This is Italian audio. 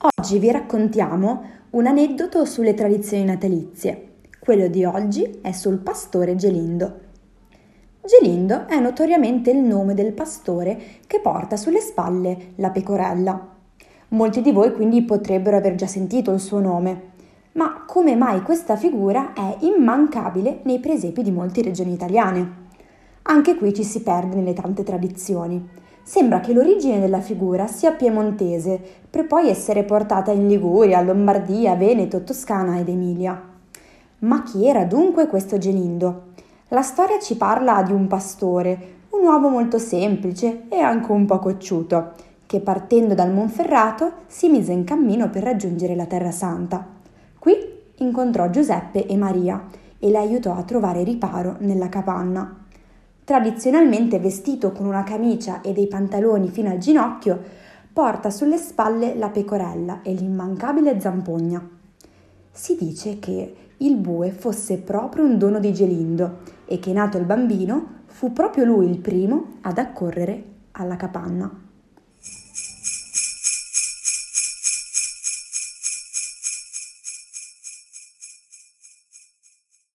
Oggi vi raccontiamo un aneddoto sulle tradizioni natalizie. Quello di oggi è sul pastore Gelindo. Gelindo è notoriamente il nome del pastore che porta sulle spalle la pecorella. Molti di voi quindi potrebbero aver già sentito il suo nome, ma come mai questa figura è immancabile nei presepi di molte regioni italiane? Anche qui ci si perde nelle tante tradizioni. Sembra che l'origine della figura sia piemontese, per poi essere portata in Liguria, Lombardia, Veneto, Toscana ed Emilia. Ma chi era dunque questo Gelindo? La storia ci parla di un pastore, un uomo molto semplice e anche un po' cocciuto, che partendo dal Monferrato si mise in cammino per raggiungere la Terra Santa. Qui incontrò Giuseppe e Maria e le aiutò a trovare riparo nella capanna tradizionalmente vestito con una camicia e dei pantaloni fino al ginocchio, porta sulle spalle la pecorella e l'immancabile zampogna. Si dice che il bue fosse proprio un dono di Gelindo e che nato il bambino fu proprio lui il primo ad accorrere alla capanna.